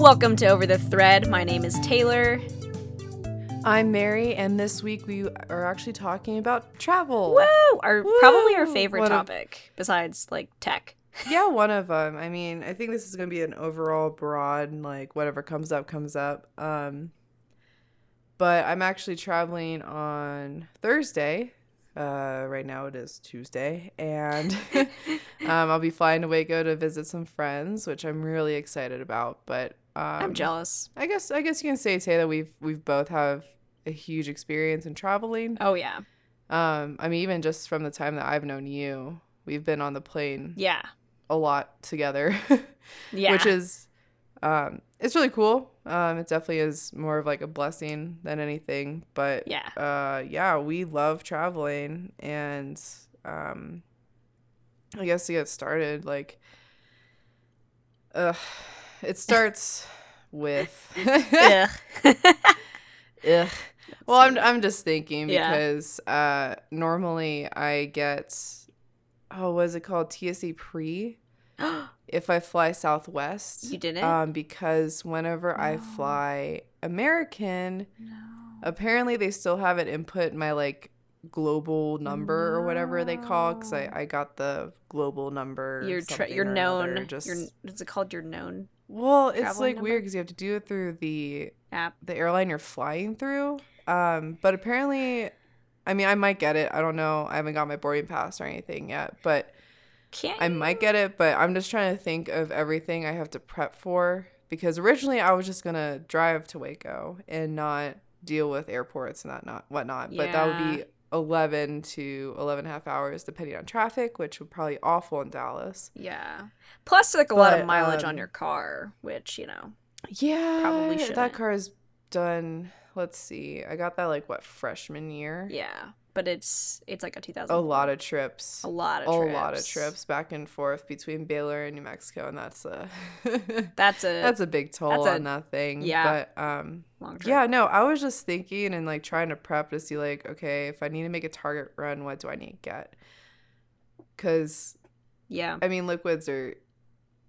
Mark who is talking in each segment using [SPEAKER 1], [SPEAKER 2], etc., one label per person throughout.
[SPEAKER 1] Welcome to Over the Thread. My name is Taylor.
[SPEAKER 2] I'm Mary, and this week we are actually talking about travel.
[SPEAKER 1] Woo! Our probably our favorite
[SPEAKER 2] a-
[SPEAKER 1] topic besides like tech.
[SPEAKER 2] Yeah, one of them. I mean, I think this is going to be an overall broad, like whatever comes up, comes up. Um, but I'm actually traveling on Thursday. Uh, right now it is Tuesday, and um, I'll be flying to Waco to visit some friends, which I'm really excited about. But
[SPEAKER 1] I'm jealous.
[SPEAKER 2] I guess I guess you can say say that we've we've both have a huge experience in traveling.
[SPEAKER 1] Oh yeah.
[SPEAKER 2] Um, I mean, even just from the time that I've known you, we've been on the plane
[SPEAKER 1] Yeah.
[SPEAKER 2] a lot together,
[SPEAKER 1] Yeah.
[SPEAKER 2] which is, um, it's really cool. Um, it definitely is more of like a blessing than anything. But
[SPEAKER 1] Yeah.
[SPEAKER 2] uh, yeah, we love traveling, and um, I guess to get started, like, uh, it starts with.
[SPEAKER 1] Ugh.
[SPEAKER 2] Ugh. Well, I'm I'm just thinking
[SPEAKER 1] Yeah.
[SPEAKER 2] because uh normally I get oh what is it called TSA pre if I fly Southwest.
[SPEAKER 1] You didn't?
[SPEAKER 2] Um because whenever I fly American,
[SPEAKER 1] no.
[SPEAKER 2] apparently they still haven't input my like global number or whatever they call because I, I got the global number
[SPEAKER 1] You're tra- you're known.
[SPEAKER 2] just
[SPEAKER 1] You're is it called your known
[SPEAKER 2] well it's like weird because you have to do it through the
[SPEAKER 1] app?
[SPEAKER 2] the airline you're flying through. Um, but apparently, I mean, I might get it. I don't know. I haven't got my boarding pass or anything yet, but
[SPEAKER 1] Can't
[SPEAKER 2] I might get it. But I'm just trying to think of everything I have to prep for because originally I was just gonna drive to Waco and not deal with airports and that not whatnot. But that would be 11 to 11 and a half hours depending on traffic, which would probably awful in Dallas.
[SPEAKER 1] Yeah. Plus like a lot of
[SPEAKER 2] But,
[SPEAKER 1] mileage on
[SPEAKER 2] um,
[SPEAKER 1] your car, which, you know.
[SPEAKER 2] Yeah,
[SPEAKER 1] Probably
[SPEAKER 2] that
[SPEAKER 1] shouldn't.
[SPEAKER 2] car is done. Let's see. I got that like what freshman year.
[SPEAKER 1] Yeah. But it's it's like a 2000
[SPEAKER 2] a lot of trips
[SPEAKER 1] a lot of
[SPEAKER 2] a
[SPEAKER 1] trips.
[SPEAKER 2] lot of trips back and forth between Baylor and New Mexico and that's a
[SPEAKER 1] That's a
[SPEAKER 2] that's a big toll
[SPEAKER 1] a-
[SPEAKER 2] on that thing
[SPEAKER 1] yeah.
[SPEAKER 2] but um
[SPEAKER 1] long trip.
[SPEAKER 2] yeah no I was just thinking and like trying to prep to see like okay if I need to make a target run what do I need to get cuz
[SPEAKER 1] Yeah.
[SPEAKER 2] I mean liquids are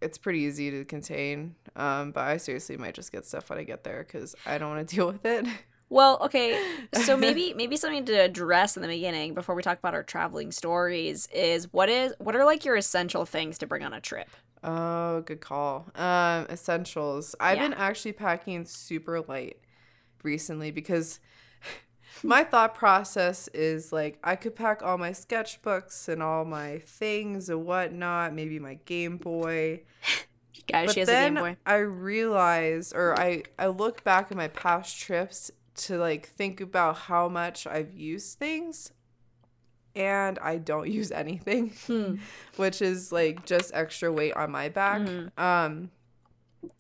[SPEAKER 2] it's pretty easy to contain um but I seriously might just get stuff when I get there cuz I don't want to deal with it
[SPEAKER 1] Well, okay. So maybe maybe something to address in the beginning before we talk about our traveling stories is what is what are like your essential things to bring on a trip?
[SPEAKER 2] Oh, good call. Um, essentials. I've
[SPEAKER 1] Yeah.
[SPEAKER 2] been actually packing super light recently because my thought process is like I could pack all my sketchbooks and all my things and whatnot, maybe my Game Boy.
[SPEAKER 1] Guys,
[SPEAKER 2] but
[SPEAKER 1] she has a Game Boy.
[SPEAKER 2] I realize, or I I look back at my past trips to like think about how much I've used things, and I don't use anything
[SPEAKER 1] Hmm.
[SPEAKER 2] which is like just extra weight on my back.
[SPEAKER 1] Mhm.
[SPEAKER 2] Um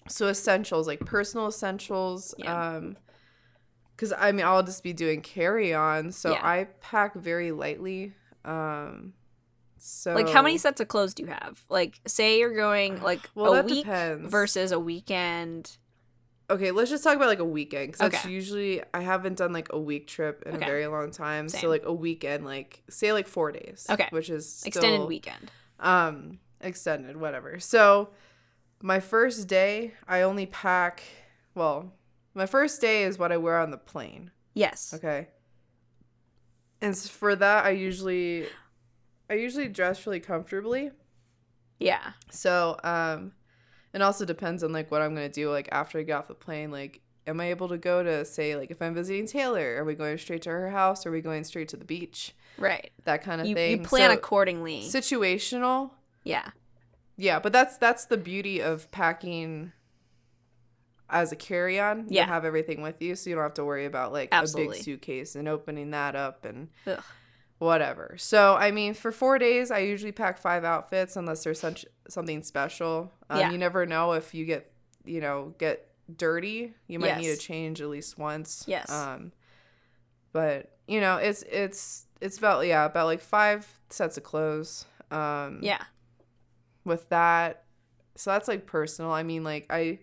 [SPEAKER 2] so essentials like personal essentials
[SPEAKER 1] Yeah.
[SPEAKER 2] um cuz I mean I'll just be doing carry-on, so
[SPEAKER 1] Yeah.
[SPEAKER 2] I pack very lightly. Um so
[SPEAKER 1] Like how many sets of clothes do you have? Like say you're going like
[SPEAKER 2] Well,
[SPEAKER 1] a week
[SPEAKER 2] depends.
[SPEAKER 1] versus a weekend.
[SPEAKER 2] Okay, let's just talk about like a weekend that's
[SPEAKER 1] Okay.
[SPEAKER 2] usually I haven't done like a week trip in
[SPEAKER 1] Okay.
[SPEAKER 2] a very long time.
[SPEAKER 1] Same.
[SPEAKER 2] So like a weekend like say like 4 days,
[SPEAKER 1] Okay.
[SPEAKER 2] which is
[SPEAKER 1] Extended weekend.
[SPEAKER 2] um extended whatever so my first day i only pack well my first day is what i wear on the plane
[SPEAKER 1] Yes.
[SPEAKER 2] okay and for that i usually i usually dress really comfortably
[SPEAKER 1] Yeah.
[SPEAKER 2] so um it also depends on like what i'm gonna do like after i get off the plane like am i able to go to say like if i'm visiting taylor are we going straight to her house are we going straight to the beach
[SPEAKER 1] Right.
[SPEAKER 2] that kind of
[SPEAKER 1] You,
[SPEAKER 2] thing
[SPEAKER 1] you plan
[SPEAKER 2] So,
[SPEAKER 1] accordingly.
[SPEAKER 2] situational
[SPEAKER 1] yeah.
[SPEAKER 2] Yeah, but that's that's the beauty of packing as a carry-on.
[SPEAKER 1] Yeah.
[SPEAKER 2] You have everything with you, so you don't have to worry about like
[SPEAKER 1] Absolutely.
[SPEAKER 2] a big suitcase and opening that up and
[SPEAKER 1] Ugh.
[SPEAKER 2] Whatever. So, I mean, for 4 days I usually pack 5 outfits unless there's such something special. Um,
[SPEAKER 1] Yeah.
[SPEAKER 2] you never know if you get, you know, get dirty, you might need
[SPEAKER 1] Yes.
[SPEAKER 2] to change at least once.
[SPEAKER 1] Yes.
[SPEAKER 2] Um but, you know, it's it's it's about yeah, about like 5 sets of clothes. Um
[SPEAKER 1] Yeah.
[SPEAKER 2] with that. So that's like personal. I mean, like I,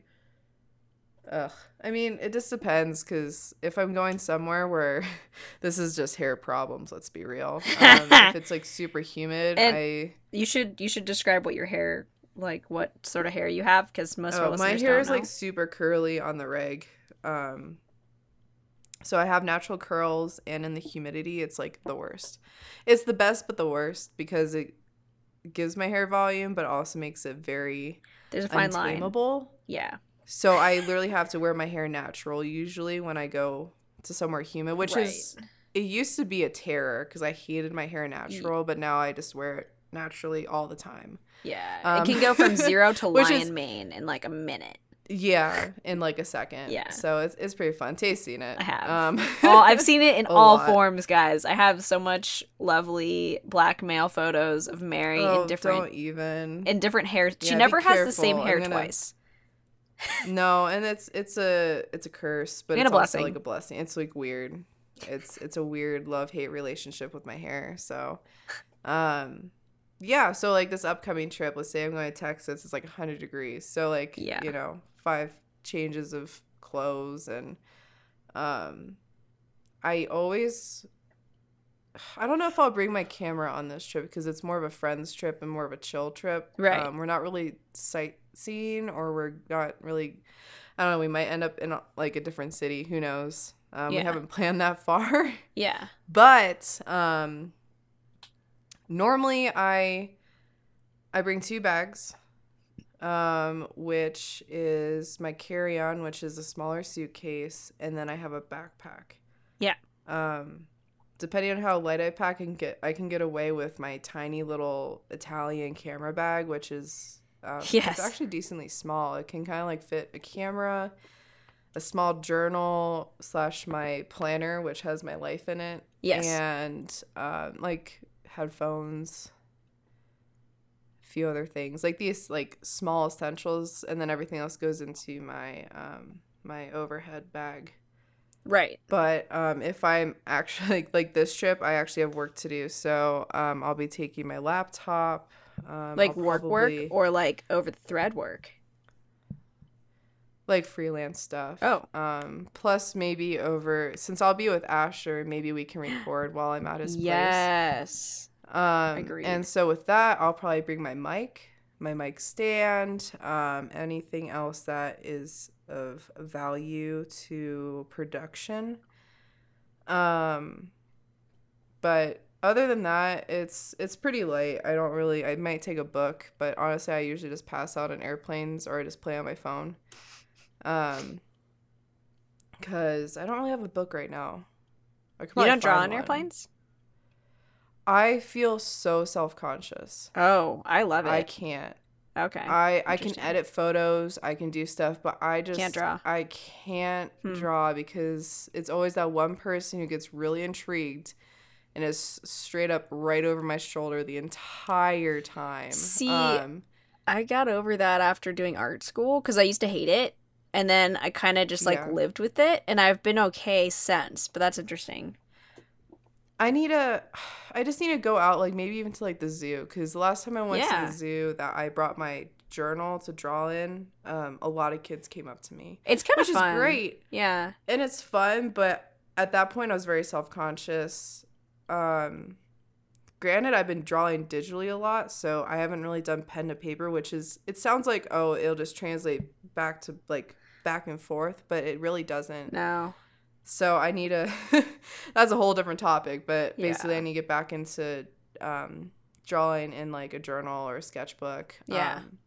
[SPEAKER 2] ugh. I mean, it just depends because if I'm going somewhere where this is just hair problems, let's be real. Um, if it's like super humid,
[SPEAKER 1] And-
[SPEAKER 2] I
[SPEAKER 1] You should you should describe what your hair like what sort of hair you have? Because most of our
[SPEAKER 2] Oh, my hair is
[SPEAKER 1] know.
[SPEAKER 2] like super curly on the reg. Um, so I have natural curls, and in the humidity, it's like the worst. It's the best, but the worst because it gives my hair volume, but also makes it very
[SPEAKER 1] There's a fine line.
[SPEAKER 2] untameable.
[SPEAKER 1] Yeah.
[SPEAKER 2] So I literally have to wear my hair natural usually when I go to somewhere humid, which is it used to be a terror because I hated my hair natural, but now I just wear it naturally all the time.
[SPEAKER 1] Yeah.
[SPEAKER 2] Um,
[SPEAKER 1] it can go from zero to lion
[SPEAKER 2] is-
[SPEAKER 1] mane in like a minute.
[SPEAKER 2] Yeah, in like a second.
[SPEAKER 1] Yeah.
[SPEAKER 2] So it's it's pretty fun. Tasting it.
[SPEAKER 1] I have.
[SPEAKER 2] Um,
[SPEAKER 1] all I've seen it in all
[SPEAKER 2] lot.
[SPEAKER 1] forms, guys. I have so much lovely black male photos of Mary
[SPEAKER 2] oh,
[SPEAKER 1] in different
[SPEAKER 2] Don't even.
[SPEAKER 1] in different hair. She
[SPEAKER 2] Yeah,
[SPEAKER 1] never has the same hair
[SPEAKER 2] gonna-
[SPEAKER 1] twice.
[SPEAKER 2] No, and it's it's a it's a curse, but
[SPEAKER 1] And
[SPEAKER 2] it's
[SPEAKER 1] a
[SPEAKER 2] also
[SPEAKER 1] blessing.
[SPEAKER 2] like a blessing. It's like weird. It's it's a weird love hate relationship with my hair. So, um, yeah. So like this upcoming trip, let's say I'm going to Texas, it's like 100 degrees. So like
[SPEAKER 1] Yeah.
[SPEAKER 2] you know five changes of clothes and um, I always. I don't know if I'll bring my camera on this trip because it's more of a friends trip and more of a chill trip.
[SPEAKER 1] Right.
[SPEAKER 2] Um, we're not really sightseeing or we're not really I don't know, we might end up in like a different city, who knows. Um,
[SPEAKER 1] Yeah.
[SPEAKER 2] we haven't planned that far.
[SPEAKER 1] Yeah.
[SPEAKER 2] but um normally I I bring two bags. Um, which is my carry-on, which is a smaller suitcase, and then I have a backpack.
[SPEAKER 1] Yeah.
[SPEAKER 2] Um, depending on how light I pack, and get I can get away with my tiny little Italian camera bag, which is um,
[SPEAKER 1] Yes.
[SPEAKER 2] it's actually decently small. It can kind of like fit a camera, a small journal slash my planner, which has my life in it,
[SPEAKER 1] Yes.
[SPEAKER 2] and um, like headphones, a few other things like these like small essentials, and then everything else goes into my um, my overhead bag.
[SPEAKER 1] Right.
[SPEAKER 2] But um, if I'm actually like, like this trip, I actually have work to do. So um, I'll be taking my laptop. Um,
[SPEAKER 1] Like
[SPEAKER 2] I'll
[SPEAKER 1] work
[SPEAKER 2] probably-
[SPEAKER 1] work or like over the thread work.
[SPEAKER 2] like freelance stuff.
[SPEAKER 1] Oh.
[SPEAKER 2] Um, plus maybe over since I'll be with Asher, maybe we can record while I'm at his place.
[SPEAKER 1] Yes.
[SPEAKER 2] Um,
[SPEAKER 1] Agreed.
[SPEAKER 2] And so with that, I'll probably bring my mic, my mic stand, um, anything else that is of value to production. Um, but other than that, it's it's pretty light. I don't really. I might take a book, but honestly, I usually just pass out on airplanes or I just play on my phone. Um, because I don't really have a book right now. I could
[SPEAKER 1] You don't draw on
[SPEAKER 2] one.
[SPEAKER 1] airplanes?
[SPEAKER 2] I feel so self conscious.
[SPEAKER 1] Oh, I love it.
[SPEAKER 2] I can't.
[SPEAKER 1] okay.
[SPEAKER 2] I I can edit photos. I can do stuff, but I just
[SPEAKER 1] Can't draw.
[SPEAKER 2] I can't
[SPEAKER 1] Hmm.
[SPEAKER 2] draw because it's always that one person who gets really intrigued and is straight up right over my shoulder the entire time.
[SPEAKER 1] See,
[SPEAKER 2] um,
[SPEAKER 1] I got over that after doing art school because I used to hate it. And then I kind of just like
[SPEAKER 2] Yeah.
[SPEAKER 1] lived with it. And I've been okay since. But that's interesting.
[SPEAKER 2] I need a. I just need to go out, like maybe even to like the zoo, because the last time I went
[SPEAKER 1] Yeah.
[SPEAKER 2] to the zoo, that I brought my journal to draw in. Um, a lot of kids came up to me,
[SPEAKER 1] It's kind of
[SPEAKER 2] which
[SPEAKER 1] fun.
[SPEAKER 2] is great.
[SPEAKER 1] Yeah.
[SPEAKER 2] and it's fun but at that point i was very self-conscious um granted i've been drawing digitally a lot so i haven't really done pen to paper which is it sounds like oh it'll just translate back to like back and forth but it really doesn't
[SPEAKER 1] No.
[SPEAKER 2] so i need a that's a whole different topic but basically
[SPEAKER 1] Yeah.
[SPEAKER 2] i need to get back into um drawing in like a journal or a sketchbook
[SPEAKER 1] Yeah.
[SPEAKER 2] um,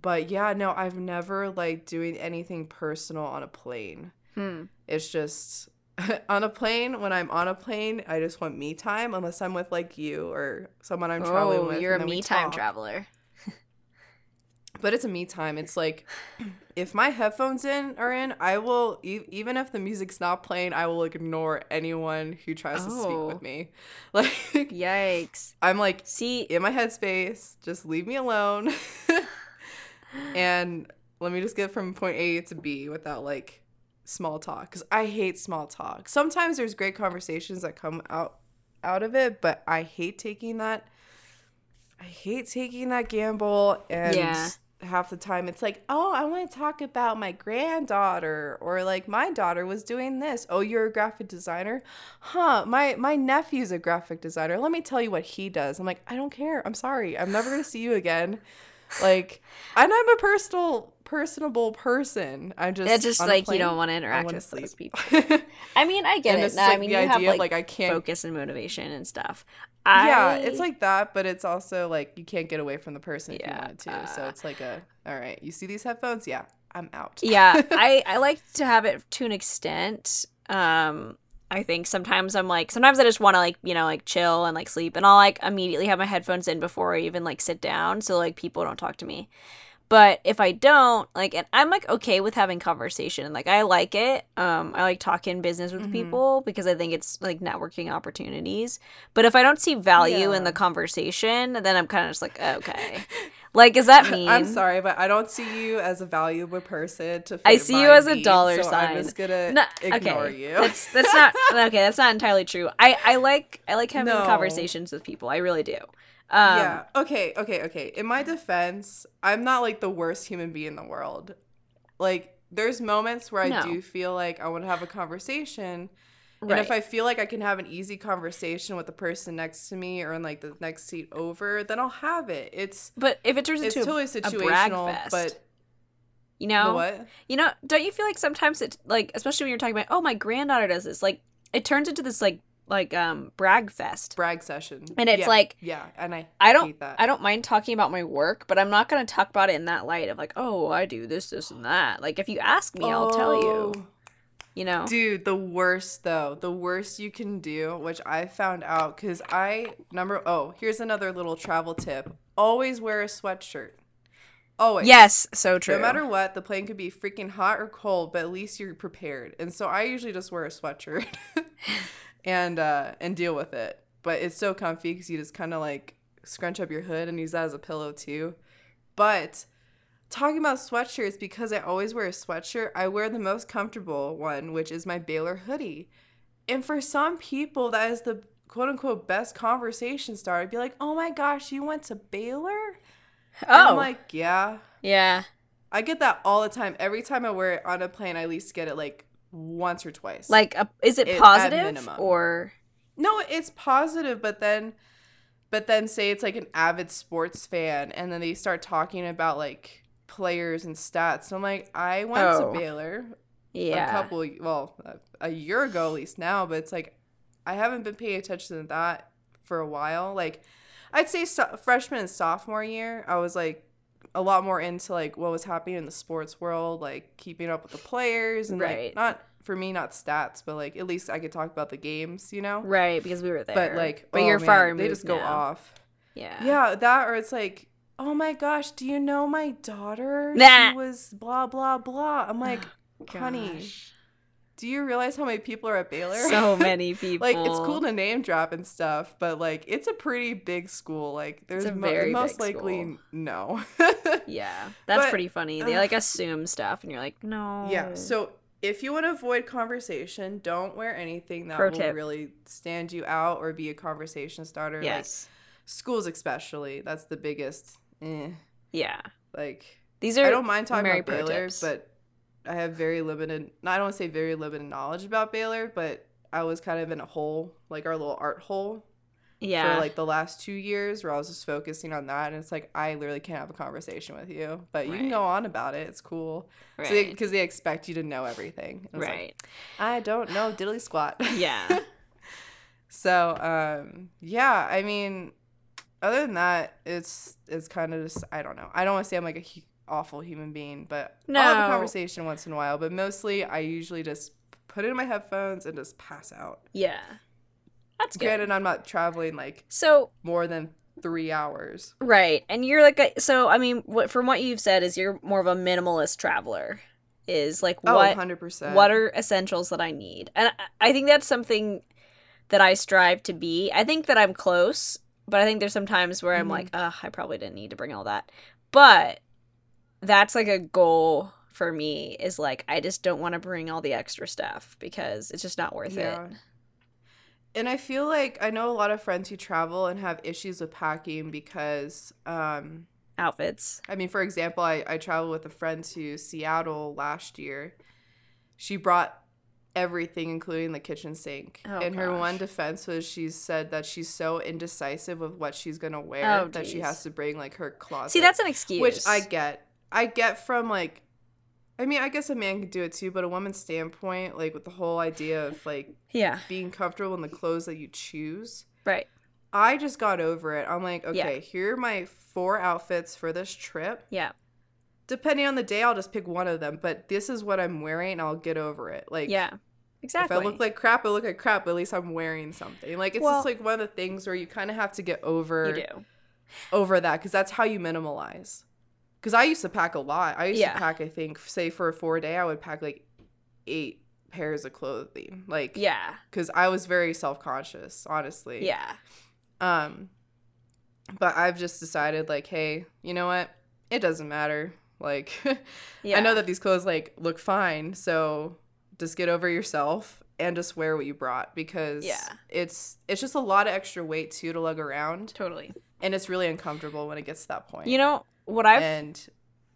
[SPEAKER 2] but yeah no i've never like doing anything personal on a plane
[SPEAKER 1] Hmm.
[SPEAKER 2] it's just on a plane, when I'm on a plane, I just want me time unless I'm with like you or someone I'm traveling
[SPEAKER 1] Oh,
[SPEAKER 2] with.
[SPEAKER 1] you're a
[SPEAKER 2] and then we
[SPEAKER 1] me time traveler.
[SPEAKER 2] But it's a me time. It's like if my headphones in are in, I will e- even if the music's not playing, I will ignore anyone who tries to speak
[SPEAKER 1] Oh.
[SPEAKER 2] with me. Like
[SPEAKER 1] Yikes.
[SPEAKER 2] I'm like
[SPEAKER 1] See,
[SPEAKER 2] in my headspace, just leave me alone. and let me just get from point A to B without like small talk cuz I hate small talk. Sometimes there's great conversations that come out out of it, but I hate taking that I hate taking that gamble and
[SPEAKER 1] Yeah.
[SPEAKER 2] half the time it's like, "Oh, I want to talk about my granddaughter or like my daughter was doing this. Oh, you're a graphic designer? Huh, my my nephew's a graphic designer. Let me tell you what he does." I'm like, "I don't care. I'm sorry. I'm never going to see you again." Like, and I'm a personal, personable person. I just
[SPEAKER 1] It's just like you don't want to interact with
[SPEAKER 2] sleep.
[SPEAKER 1] those people. I mean, I get
[SPEAKER 2] and
[SPEAKER 1] it. No,
[SPEAKER 2] like
[SPEAKER 1] I mean,
[SPEAKER 2] the
[SPEAKER 1] you
[SPEAKER 2] idea
[SPEAKER 1] have
[SPEAKER 2] of
[SPEAKER 1] like,
[SPEAKER 2] I can't.
[SPEAKER 1] focus and motivation and stuff.
[SPEAKER 2] Yeah, it's like that, but it's also like you can't get away from the person if you wanted to. so
[SPEAKER 1] uh,
[SPEAKER 2] it's like a, all right, you see these headphones? Yeah, I'm out.
[SPEAKER 1] yeah i i like to have it to an extent um i think sometimes i'm like sometimes i just want to like you know like chill and like sleep and i'll like immediately have my headphones in before i even like sit down so like people don't talk to me but if i don't like and i'm like okay with having conversation like i like it um i like talking business with
[SPEAKER 2] Mhm.
[SPEAKER 1] people because i think it's like networking opportunities but if i don't see value in the conversation then i'm kind of just like okay like is that mean
[SPEAKER 2] I'm sorry, but I don't see you as a valuable person to.
[SPEAKER 1] I see you as a
[SPEAKER 2] needs,
[SPEAKER 1] dollar
[SPEAKER 2] so
[SPEAKER 1] sign.
[SPEAKER 2] I'm just gonna
[SPEAKER 1] No,
[SPEAKER 2] ignore
[SPEAKER 1] okay.
[SPEAKER 2] you.
[SPEAKER 1] That's that's not okay. That's not entirely true. I I like I like having
[SPEAKER 2] No.
[SPEAKER 1] conversations with people. I really do. Um,
[SPEAKER 2] yeah. Okay. Okay. Okay. In my defense, I'm not like the worst human being in the world. Like, there's moments where I
[SPEAKER 1] No.
[SPEAKER 2] do feel like I want to have a conversation,
[SPEAKER 1] Right.
[SPEAKER 2] and if I feel like I can have an easy conversation with the person next to me or in like the next seat over, then I'll have it. It's
[SPEAKER 1] but if it turns
[SPEAKER 2] it's
[SPEAKER 1] into
[SPEAKER 2] totally
[SPEAKER 1] a, a
[SPEAKER 2] situational,
[SPEAKER 1] fest,
[SPEAKER 2] but
[SPEAKER 1] you know,
[SPEAKER 2] what?
[SPEAKER 1] you know, don't you feel like sometimes it like, especially when you're talking about, oh, my granddaughter does this, like, it turns into this like like um brag fest.
[SPEAKER 2] Brag session,
[SPEAKER 1] And it's
[SPEAKER 2] Yeah,
[SPEAKER 1] like-
[SPEAKER 2] yeah, and I
[SPEAKER 1] I don't
[SPEAKER 2] hate that.
[SPEAKER 1] I don't mind talking about my work, but I'm not gonna talk about it in that light of like, oh, I do this, this, and that. Like, if you ask me, I'll tell you.
[SPEAKER 2] Oh.
[SPEAKER 1] You know,
[SPEAKER 2] Dude, the worst though, the worst you can do, which I found out because I number oh, here's another little travel tip: always wear a sweatshirt. Always.
[SPEAKER 1] yes, so true.
[SPEAKER 2] No matter what, the plane could be freaking hot or cold, but at least you're prepared. And so I usually just wear a sweatshirt and uh and deal with it. But it's so comfy because you just kind of like scrunch up your hood and use that as a pillow too. But talking about sweatshirts, because I always wear a sweatshirt, I wear the most comfortable one, which is my Baylor hoodie. And for some people, that is the quote unquote best conversation starter. I'd be like, oh my gosh, you went to Baylor? And
[SPEAKER 1] oh,
[SPEAKER 2] I'm like, yeah.
[SPEAKER 1] yeah.
[SPEAKER 2] I get that all the time. Every time I wear it on a plane, I at least get it like once or twice.
[SPEAKER 1] Like, a, is it
[SPEAKER 2] It- at
[SPEAKER 1] positive
[SPEAKER 2] minimum.
[SPEAKER 1] or?
[SPEAKER 2] no, it's positive, but then, but then say it's like an avid sports fan, and then they start talking about like players and stats. So I'm like, I went
[SPEAKER 1] Oh.
[SPEAKER 2] to Baylor
[SPEAKER 1] Yeah.
[SPEAKER 2] a couple, well, a, a year ago at least now, but it's like I haven't been paying attention to that for a while. Like, I'd say so- freshman and sophomore year, I was like a lot more into like what was happening in the sports world, like keeping up with the players and
[SPEAKER 1] Right.
[SPEAKER 2] like not for me not stats, but like at least I could talk about the games, you know.
[SPEAKER 1] Right, because we were there.
[SPEAKER 2] But like,
[SPEAKER 1] but
[SPEAKER 2] oh,
[SPEAKER 1] you're
[SPEAKER 2] man,
[SPEAKER 1] far
[SPEAKER 2] They just go
[SPEAKER 1] now.
[SPEAKER 2] off.
[SPEAKER 1] Yeah.
[SPEAKER 2] Yeah, that or it's like, oh my gosh, do you know my daughter?
[SPEAKER 1] Nah.
[SPEAKER 2] She was blah blah blah. I'm like, honey,
[SPEAKER 1] Gosh.
[SPEAKER 2] Do you realize how many people are at Baylor?
[SPEAKER 1] So many people.
[SPEAKER 2] like it's cool to name drop and stuff, but like it's a pretty big school. Like there's mo- most likely
[SPEAKER 1] school.
[SPEAKER 2] no.
[SPEAKER 1] Yeah, that's
[SPEAKER 2] But,
[SPEAKER 1] pretty funny. They like assume stuff, and you're like, no.
[SPEAKER 2] yeah. So if you want to avoid conversation, don't wear anything that
[SPEAKER 1] Pro
[SPEAKER 2] will
[SPEAKER 1] tip.
[SPEAKER 2] really stand you out or be a conversation starter.
[SPEAKER 1] yes,
[SPEAKER 2] Like schools especially. That's the biggest. Eh.
[SPEAKER 1] yeah.
[SPEAKER 2] Like
[SPEAKER 1] These are
[SPEAKER 2] I don't mind talking
[SPEAKER 1] Mary
[SPEAKER 2] about Baylor,
[SPEAKER 1] tips.
[SPEAKER 2] but I have very limited. I don't want to say very limited knowledge about Baylor, but I was kind of in a hole, like our little art hole,
[SPEAKER 1] yeah.
[SPEAKER 2] for like the last two years, where I was just focusing on that, and it's like I literally can't have a conversation with you, but you can go on about it. It's cool,
[SPEAKER 1] right.
[SPEAKER 2] because they, expect you to know everything. It's like,
[SPEAKER 1] right.
[SPEAKER 2] I don't know diddly squat.
[SPEAKER 1] yeah.
[SPEAKER 2] So, um, yeah, I mean, other than that, it's it's kind of just I don't know. I don't want to say I'm like a awful human being, but I'll have
[SPEAKER 1] No.
[SPEAKER 2] a conversation once in a while. But mostly, I usually just put in my headphones and just pass out.
[SPEAKER 1] Yeah. That's good.
[SPEAKER 2] Granted, I'm not traveling like
[SPEAKER 1] So
[SPEAKER 2] more than three hours.
[SPEAKER 1] right, and you're like a, so. I mean, what from what you've said is you're more of a minimalist traveler. Is like
[SPEAKER 2] Oh,
[SPEAKER 1] what
[SPEAKER 2] 100%.
[SPEAKER 1] what are essentials that I need? And I- I think that's something that I strive to be. I think that I'm close, but I think there's some times where I'm
[SPEAKER 2] Mhm.
[SPEAKER 1] like, ugh, I probably didn't need to bring all that. But that's like a goal for me is like I just don't want to bring all the extra stuff because it's just not worth
[SPEAKER 2] Yeah.
[SPEAKER 1] it.
[SPEAKER 2] And I feel like I know a lot of friends who travel and have issues with packing because um,
[SPEAKER 1] Outfits.
[SPEAKER 2] I mean, for example, I, I traveled with a friend to Seattle last year. She brought everything, including the kitchen sink.
[SPEAKER 1] Oh,
[SPEAKER 2] and her one defense was she said that she's so indecisive with what she's gonna wear
[SPEAKER 1] Oh,
[SPEAKER 2] that she has to bring like her closet.
[SPEAKER 1] See, that's an excuse.
[SPEAKER 2] which I get. I get from like, I mean, I guess a man could do it too, but a woman's standpoint, like with the whole idea of like
[SPEAKER 1] yeah,
[SPEAKER 2] being comfortable in the clothes that you choose.
[SPEAKER 1] right.
[SPEAKER 2] I just got over it. I'm like,
[SPEAKER 1] Yeah.
[SPEAKER 2] okay, here are my four outfits for this trip.
[SPEAKER 1] Yeah,
[SPEAKER 2] Depending on the day, I'll just pick one of them. But this is what I'm wearing. and I'll get over it. Like,
[SPEAKER 1] yeah, exactly.
[SPEAKER 2] if I look like crap, I look like crap. But at least I'm wearing something. Like, it's
[SPEAKER 1] Well-
[SPEAKER 2] just like one of the things where you kind of have to get over
[SPEAKER 1] you do.
[SPEAKER 2] over that because that's how you minimalize. Because I used to pack a lot. I used
[SPEAKER 1] Yeah.
[SPEAKER 2] to pack, I think, say for a four day, I would pack like eight pairs of clothing. Like,
[SPEAKER 1] Yeah,
[SPEAKER 2] because I was very self conscious, honestly.
[SPEAKER 1] yeah,
[SPEAKER 2] Um, but I've just decided, like, hey, you know what? It doesn't matter. Like,
[SPEAKER 1] yeah.
[SPEAKER 2] I know that these clothes like look fine, so just get over yourself and just wear what you brought because
[SPEAKER 1] Yeah.
[SPEAKER 2] it's it's just a lot of extra weight too to lug around,
[SPEAKER 1] totally.
[SPEAKER 2] and it's really uncomfortable when it gets to that point.
[SPEAKER 1] You know what I've?
[SPEAKER 2] and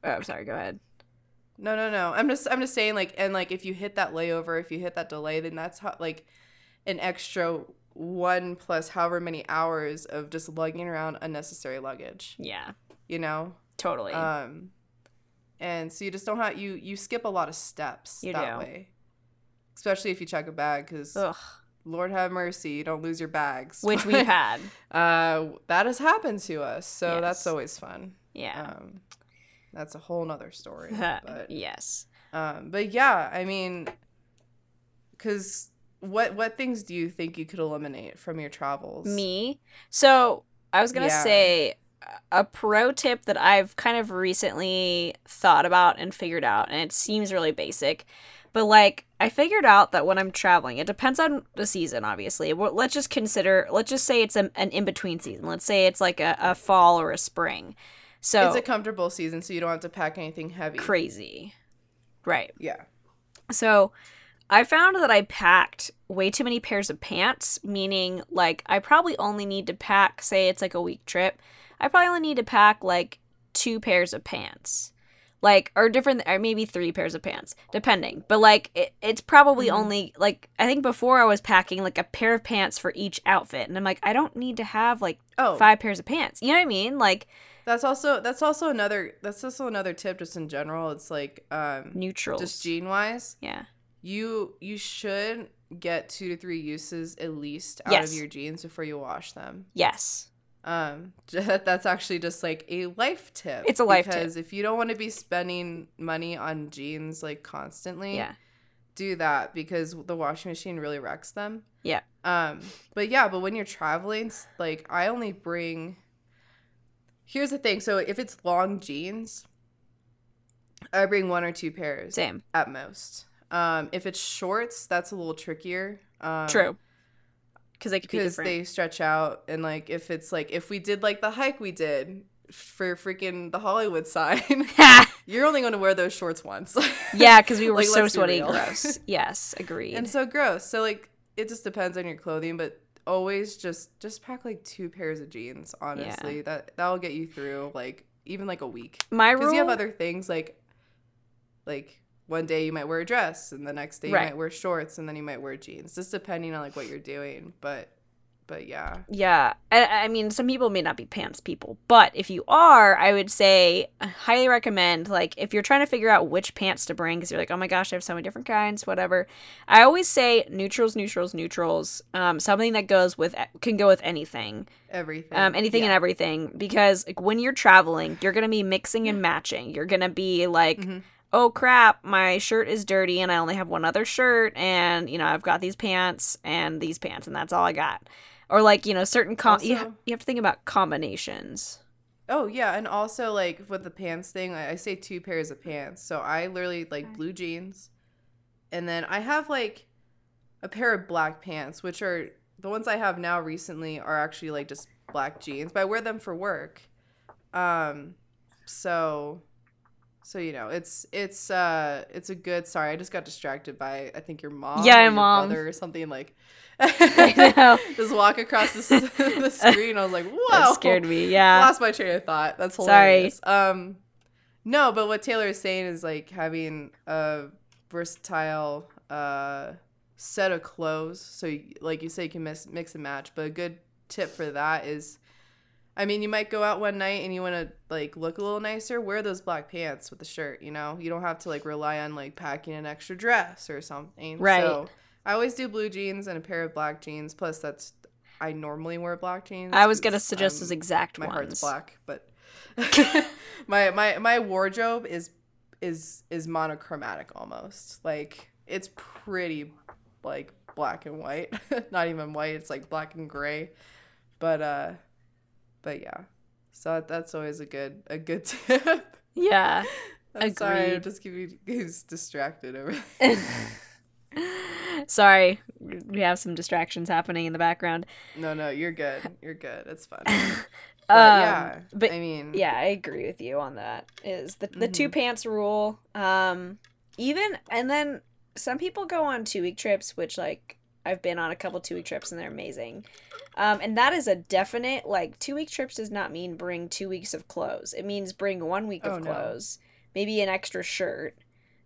[SPEAKER 1] oh, I'm sorry. Go ahead.
[SPEAKER 2] no, no, no. I'm just I'm just saying like, and like if you hit that layover, if you hit that delay, then that's how like an extra one plus however many hours of just lugging around unnecessary luggage.
[SPEAKER 1] Yeah,
[SPEAKER 2] You know,
[SPEAKER 1] totally.
[SPEAKER 2] um and so you just don't have you you skip a lot of steps
[SPEAKER 1] You
[SPEAKER 2] that
[SPEAKER 1] do.
[SPEAKER 2] way especially if you check a bag because lord have mercy you don't lose your bags
[SPEAKER 1] which we've had.
[SPEAKER 2] uh that has happened to us so that's always fun
[SPEAKER 1] Yeah.
[SPEAKER 2] um that's a whole nother story but
[SPEAKER 1] yes.
[SPEAKER 2] um but yeah i mean because what what things do you think you could eliminate from your travels
[SPEAKER 1] Me. So I was gonna
[SPEAKER 2] Yeah.
[SPEAKER 1] say a pro tip that I've kind of recently thought about and figured out, and it seems really basic, but like I figured out that when I'm traveling, it depends on the season, obviously. Well, let's just consider, let's just say it's a, an in between season. Let's say it's like a, a fall or a spring. So
[SPEAKER 2] it's a comfortable season so you don't have to pack anything heavy
[SPEAKER 1] crazy, right?
[SPEAKER 2] yeah
[SPEAKER 1] So I found that I packed way too many pairs of pants, meaning like I probably only need to pack, say it's like a week trip, I probably only need to pack like two pairs of pants. Like, or different, or maybe three pairs of pants, depending. But like, it, it's probably
[SPEAKER 2] Mhm.
[SPEAKER 1] only like, I think before I was packing like a pair of pants for each outfit. And I'm like, I don't need to have like five pairs of pants. You know what I mean? Like,
[SPEAKER 2] That's also that's also another that's also another tip just in general. It's like um
[SPEAKER 1] neutrals.
[SPEAKER 2] just gene wise,
[SPEAKER 1] yeah.
[SPEAKER 2] you you should get two to three uses at least out
[SPEAKER 1] Yes.
[SPEAKER 2] of your jeans before you wash them.
[SPEAKER 1] Yes.
[SPEAKER 2] Um that's actually just like a life tip.
[SPEAKER 1] It's a life tip.
[SPEAKER 2] because if you don't want to be spending money on jeans like constantly,
[SPEAKER 1] Yeah.
[SPEAKER 2] do that because the washing machine really wrecks them.
[SPEAKER 1] Yeah.
[SPEAKER 2] Um, but yeah, but when you're traveling, like I only bring. Here's the thing. So if it's long jeans, I bring one or two pairs
[SPEAKER 1] Same.
[SPEAKER 2] at most. Um, if it's shorts, that's a little trickier. Um,
[SPEAKER 1] True. Because they be
[SPEAKER 2] Because they stretch out, and like if it's like if we did like the hike we did for freaking the Hollywood sign, you're only going to wear those shorts once.
[SPEAKER 1] Yeah, because we were
[SPEAKER 2] Like,
[SPEAKER 1] so sweaty gross. Yes, agreed.
[SPEAKER 2] and so gross. So like it just depends on your clothing, but always just just pack like two pairs of jeans. Honestly, that that'll get you through like even like a week
[SPEAKER 1] My
[SPEAKER 2] because
[SPEAKER 1] rule.
[SPEAKER 2] you have other things like like one day you might wear a dress and the next day you
[SPEAKER 1] Right.
[SPEAKER 2] might wear shorts and then you might wear jeans just depending on like what you're doing but but yeah
[SPEAKER 1] yeah, I, I mean, some people may not be pants people, but if you are, I would say I highly recommend. Like, if you're trying to figure out which pants to bring, because you're like, oh my gosh, I have so many different kinds, whatever. I always say neutrals, neutrals, neutrals. Um, something that goes with can go with anything.
[SPEAKER 2] everything
[SPEAKER 1] um, anything
[SPEAKER 2] yeah.
[SPEAKER 1] and everything because like, when you're traveling you're gonna be mixing and matching you're gonna be like
[SPEAKER 2] Mhm.
[SPEAKER 1] oh crap my shirt is dirty and i only have one other shirt and you know i've got these pants and these pants and that's all i got or like you know certain com- you, ha- you have to think about combinations.
[SPEAKER 2] Oh yeah and also like with the pants thing I, I say two pairs of pants. So i literally like blue jeans and then i have like a pair of black pants which are the ones i have now recently are actually like just black jeans but i wear them for work. Um so so you know it's it's uh it's a good sorry i just got distracted by i think your mom
[SPEAKER 1] Yeah,
[SPEAKER 2] or your
[SPEAKER 1] mom.
[SPEAKER 2] brother or something like
[SPEAKER 1] I know.
[SPEAKER 2] just walk across the, the screen i was like whoa
[SPEAKER 1] that scared me yeah
[SPEAKER 2] lost my train of thought. That's hilarious. Sorry. Um, no, but what Taylor is saying is like having a versatile uh, set of clothes. So, you, like you say, you can mix, mix and match. But a good tip for that is, I mean, you might go out one night and you want to like look a little nicer. Wear those black pants with the shirt. You know, you don't have to like rely on like packing an extra dress or something.
[SPEAKER 1] Right.
[SPEAKER 2] So I always do blue jeans and a pair of black jeans. Plus, that's I normally wear black jeans.
[SPEAKER 1] I was gonna suggest those exact
[SPEAKER 2] my
[SPEAKER 1] ones.
[SPEAKER 2] heart's black, but my my my wardrobe is is is monochromatic almost. Like it's pretty like black and white. Not even white, it's like black and gray. But uh but yeah. So that's always a good a good tip.
[SPEAKER 1] Yeah.
[SPEAKER 2] I'm sorry, I'm just distracted over
[SPEAKER 1] Sorry, we have some distractions happening in the background.
[SPEAKER 2] No, no, you're good. You're good. It's fun.
[SPEAKER 1] um,
[SPEAKER 2] yeah.
[SPEAKER 1] but
[SPEAKER 2] I mean
[SPEAKER 1] yeah, I agree with you on that. Is the the two
[SPEAKER 2] Mhm.
[SPEAKER 1] pants rule? Um, even and then some people go on two week trips, which like I've been on a couple two week trips and they're amazing. Um, and that is a definite like two week trips does not mean bring two weeks of clothes. It means bring one week
[SPEAKER 2] Oh,
[SPEAKER 1] of
[SPEAKER 2] no.
[SPEAKER 1] clothes, maybe an extra shirt.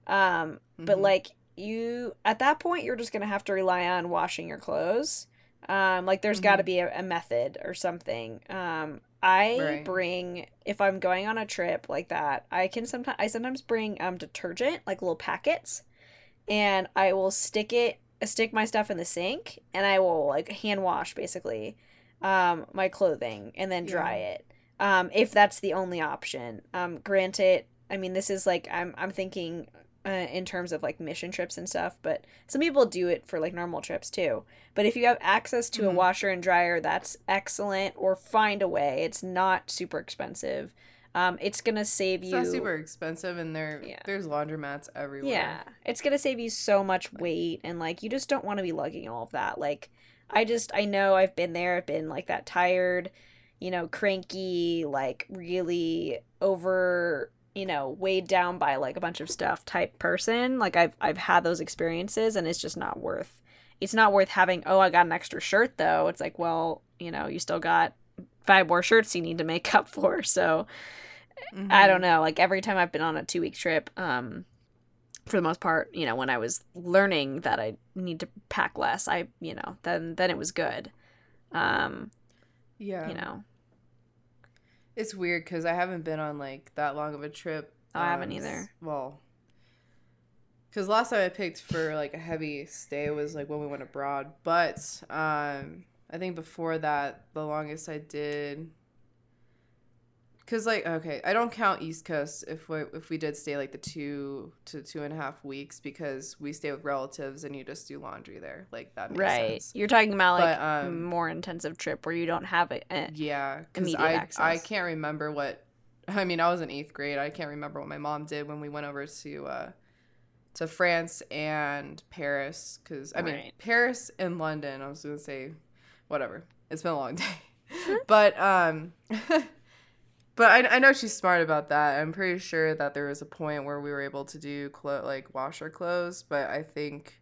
[SPEAKER 1] Um, but
[SPEAKER 2] Mhm.
[SPEAKER 1] like you at that point you're just gonna have to rely on washing your clothes um like there's got to be a, a method or something um i
[SPEAKER 2] Right.
[SPEAKER 1] bring if i'm going on a trip like that i can sometimes i sometimes bring um detergent like little packets and i will stick it stick my stuff in the sink and i will like hand wash basically um my clothing and then dry
[SPEAKER 2] Yeah.
[SPEAKER 1] it um if that's the only option um granted i mean this is like i'm i'm thinking uh, in terms of like mission trips and stuff but some people do it for like normal trips too but if you have access to a
[SPEAKER 2] Mhm.
[SPEAKER 1] washer and dryer that's excellent or find a way it's not super expensive um it's gonna save
[SPEAKER 2] It's
[SPEAKER 1] you
[SPEAKER 2] not super expensive, and there
[SPEAKER 1] Yeah.
[SPEAKER 2] there's laundromats everywhere.
[SPEAKER 1] yeah, it's gonna save you so much weight, and like you just don't want to be lugging all of that. Like, I just I know I've been there. I've been like that tired, you know, cranky, like really over, you know, weighed down by like a bunch of stuff type person. Like I've I've had those experiences, and it's just not worth. It's not worth having. Oh, I got an extra shirt though. It's like, well, you know, you still got five more shirts you need to make up for. So I
[SPEAKER 2] Mhm.
[SPEAKER 1] don't know. Like every time I've been on a two week trip, um, for the most part, you know, when I was learning that I need to pack less, I, you know, then then it was good. Um,
[SPEAKER 2] Yeah.
[SPEAKER 1] you know,
[SPEAKER 2] It's weird because I haven't been on like that long of a trip.
[SPEAKER 1] I haven't
[SPEAKER 2] um,
[SPEAKER 1] either.
[SPEAKER 2] Well, because last time I picked for like a heavy stay was like when we went abroad. But um, I think before that, the longest I did. Cause like okay, I don't count East Coast if we if we did stay like the two to two and a half weeks because we stay with relatives and you just do laundry there like that makes
[SPEAKER 1] right?
[SPEAKER 2] sense.
[SPEAKER 1] You're talking about like
[SPEAKER 2] But, um,
[SPEAKER 1] more intensive trip where you don't have it.
[SPEAKER 2] Yeah, because I I can't remember what. I mean, I was in eighth grade. I can't remember what my mom did when we went over to uh, to France and Paris. Because I mean,
[SPEAKER 1] Right.
[SPEAKER 2] Paris and London. I was gonna say, whatever. It's been a long day, but um, but I I know she's smart about that. I'm pretty sure that there was a point where we were able to do clo- like wash our clothes, but I think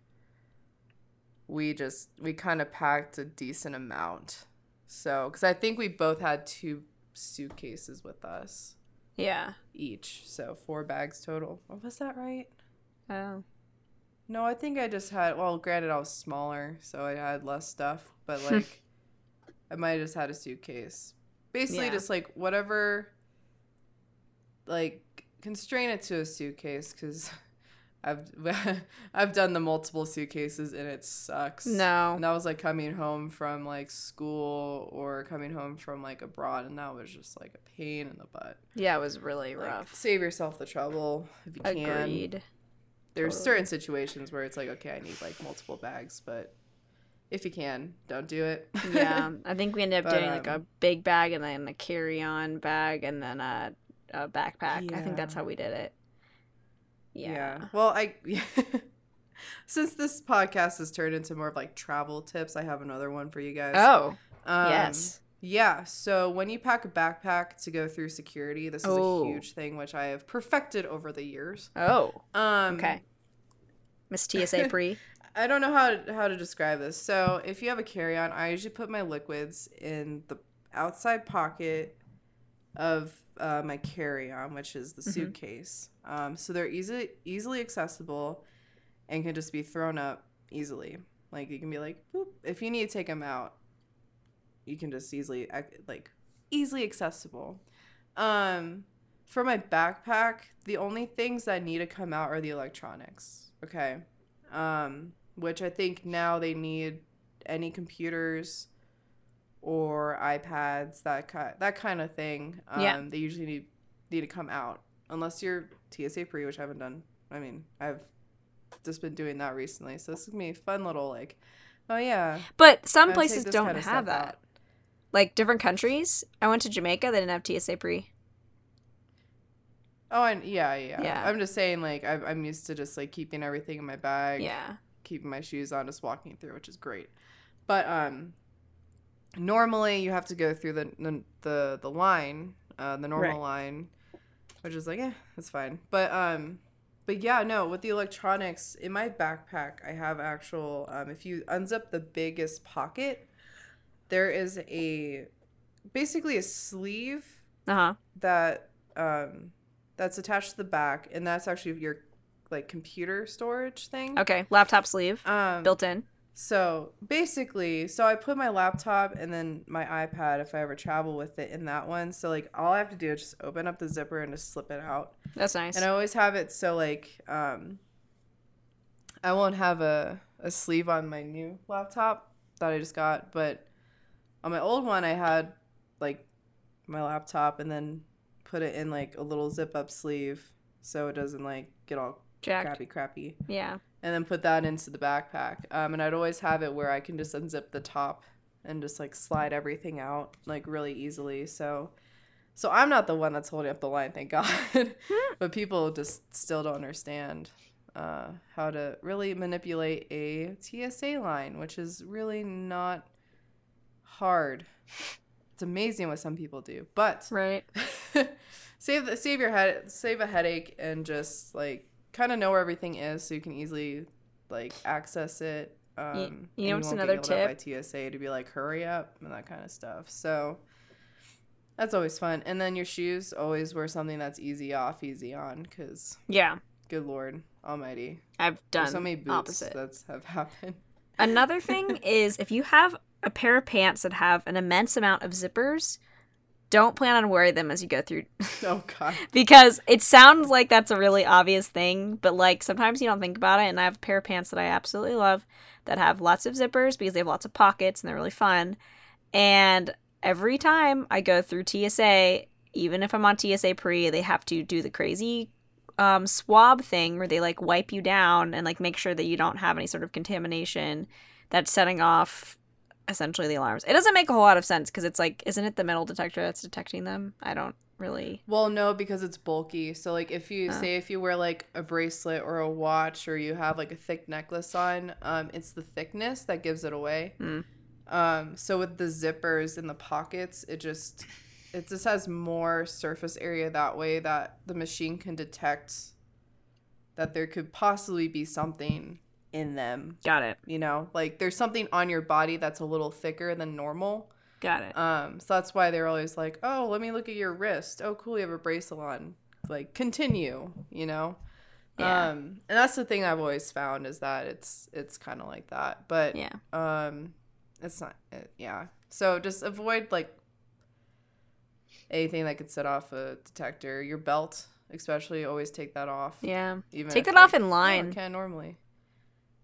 [SPEAKER 2] we just we kind of packed a decent amount. So, because I think we both had two suitcases with us
[SPEAKER 1] Yeah.
[SPEAKER 2] each, so four bags total. Oh, was that right?
[SPEAKER 1] Oh.
[SPEAKER 2] No, I think I just had. Well, granted, I was smaller, so I had less stuff, but like, I might have just had a suitcase. Basically,
[SPEAKER 1] Yeah.
[SPEAKER 2] just like whatever. Like, constrain it to a suitcase because I've I've done the multiple suitcases and it sucks.
[SPEAKER 1] No.
[SPEAKER 2] And that was like coming home from like school or coming home from like abroad, and that was just like a pain in the butt.
[SPEAKER 1] Yeah, it was really
[SPEAKER 2] Like,
[SPEAKER 1] rough.
[SPEAKER 2] save yourself the trouble if you can.
[SPEAKER 1] Agreed.
[SPEAKER 2] There's
[SPEAKER 1] Totally.
[SPEAKER 2] certain situations where it's like, okay, I need like multiple bags, but if you can, don't do it.
[SPEAKER 1] yeah, I think we ended up
[SPEAKER 2] But,
[SPEAKER 1] doing like a
[SPEAKER 2] um,
[SPEAKER 1] big bag and then a carry-on bag and then a, a backpack. I think that's how we did it. Yeah.
[SPEAKER 2] Well, I since this podcast has turned into more of like travel tips, I have another one for you guys.
[SPEAKER 1] Oh,
[SPEAKER 2] Um,
[SPEAKER 1] yes.
[SPEAKER 2] Yeah. So when you pack a backpack to go through security, this is
[SPEAKER 1] Oh.
[SPEAKER 2] a huge thing which I have perfected over the years.
[SPEAKER 1] Oh,
[SPEAKER 2] Um,
[SPEAKER 1] okay. Miss TSA pre.
[SPEAKER 2] I don't know how to, how to describe this. So if you have a carry on, I usually put my liquids in the outside pocket of uh, my carry on, which is the
[SPEAKER 1] Mhm.
[SPEAKER 2] suitcase. Um, so they're easily easily accessible, and can just be thrown up easily. Like you can be like, Boop. if you need to take them out, you can just easily like easily accessible. Um, for my backpack, the only things that need to come out are the electronics. Okay, um, which I think now they need any computers or iPads that ki- that kind of thing. Um,
[SPEAKER 1] Yeah.
[SPEAKER 2] they usually need need to come out unless you're TSA pre, which I haven't done. I mean, I've just been doing that recently, so this is gonna be a fun little like, oh yeah,
[SPEAKER 1] But some places don't
[SPEAKER 2] kinda
[SPEAKER 1] have that.
[SPEAKER 2] out.
[SPEAKER 1] Like different countries. I went to Jamaica. They didn't have TSA pre.
[SPEAKER 2] Oh, and yeah, yeah,
[SPEAKER 1] Yeah.
[SPEAKER 2] I'm just saying, like, I'm, I'm used to just like keeping everything in my bag,
[SPEAKER 1] Yeah.
[SPEAKER 2] Keeping my shoes on, just walking through, which is great. But um, normally you have to go through the the the, the line, uh, the normal
[SPEAKER 1] Right.
[SPEAKER 2] line, which is like, eh, that's fine. But um, but yeah, no, with the electronics in my backpack, I have actual. Um, if you unzip the biggest pocket, there is a basically a sleeve
[SPEAKER 1] Uh huh.
[SPEAKER 2] that um that's attached to the back and that's actually your like computer storage thing
[SPEAKER 1] Okay. Laptop sleeve
[SPEAKER 2] um
[SPEAKER 1] built in.
[SPEAKER 2] so basically so i put my laptop and then my ipad if i ever travel with it in that one so like all i have to do is just open up the zipper and just slip it out
[SPEAKER 1] That's nice.
[SPEAKER 2] and i always have it so like um i won't have a, a sleeve on my new laptop that i just got but on my old one i had like my laptop and then put it in like a little zip up sleeve so it doesn't like get all
[SPEAKER 1] Jacked.
[SPEAKER 2] crappy crappy
[SPEAKER 1] Yeah.
[SPEAKER 2] and then put that into the backpack um, and i'd always have it where i can just unzip the top and just like slide everything out like really easily so so i'm not the one that's holding up the line thank god but people just still don't understand uh, how to really manipulate a tsa line which is really not hard it's amazing what some people do but
[SPEAKER 1] Right.
[SPEAKER 2] save the, save your head save a headache and just like kind of know where everything is so you can easily like access it. Um
[SPEAKER 1] you know what's
[SPEAKER 2] won't get
[SPEAKER 1] another
[SPEAKER 2] at by TSA to be like hurry up and that kind of stuff. So that's always fun. And then your shoes always wear something that's easy off easy on because
[SPEAKER 1] Yeah.
[SPEAKER 2] good lord almighty.
[SPEAKER 1] I've
[SPEAKER 2] there's
[SPEAKER 1] done
[SPEAKER 2] so many boots
[SPEAKER 1] opposite.
[SPEAKER 2] that's have happened.
[SPEAKER 1] Another thing is if you have a pair of pants that have an immense amount of zippers, don't plan on wearing them as you go through
[SPEAKER 2] oh god
[SPEAKER 1] because it sounds like that's a really obvious thing, but like sometimes you don't think about it. And I have a pair of pants that I absolutely love that have lots of zippers because they have lots of pockets and they're really fun. And every time I go through TSA, even if I'm on TSA pre, they have to do the crazy um, swab thing where they like wipe you down and like make sure that you don't have any sort of contamination that's setting off essentially the alarms. It doesn't make a whole lot of sense because it's like, isn't it the metal detector that's detecting them? I don't really.
[SPEAKER 2] Well, no, because it's bulky. So like if you
[SPEAKER 1] Oh.
[SPEAKER 2] say if you wear like a bracelet or a watch or you have like a thick necklace on, um, it's the thickness that gives it away.
[SPEAKER 1] Hmm.
[SPEAKER 2] Um, so with the zippers in the pockets, it just it just has more surface area that way that the machine can detect that there could possibly be something in them.
[SPEAKER 1] Got it.
[SPEAKER 2] You know, like there's something on your body that's a little thicker than normal.
[SPEAKER 1] Got it.
[SPEAKER 2] Um, so that's why they're always like, "Oh, let me look at your wrist. Oh, cool, you have a bracelet on. Like, continue." You know.
[SPEAKER 1] Yeah.
[SPEAKER 2] Um, and that's the thing I've always found is that it's it's kind of like that, but
[SPEAKER 1] yeah.
[SPEAKER 2] um, it's not. It, yeah. So just avoid like anything that could set off a detector. Your belt, especially, always take that off.
[SPEAKER 1] Yeah.
[SPEAKER 2] Even
[SPEAKER 1] Take that off in line.
[SPEAKER 2] Can normally.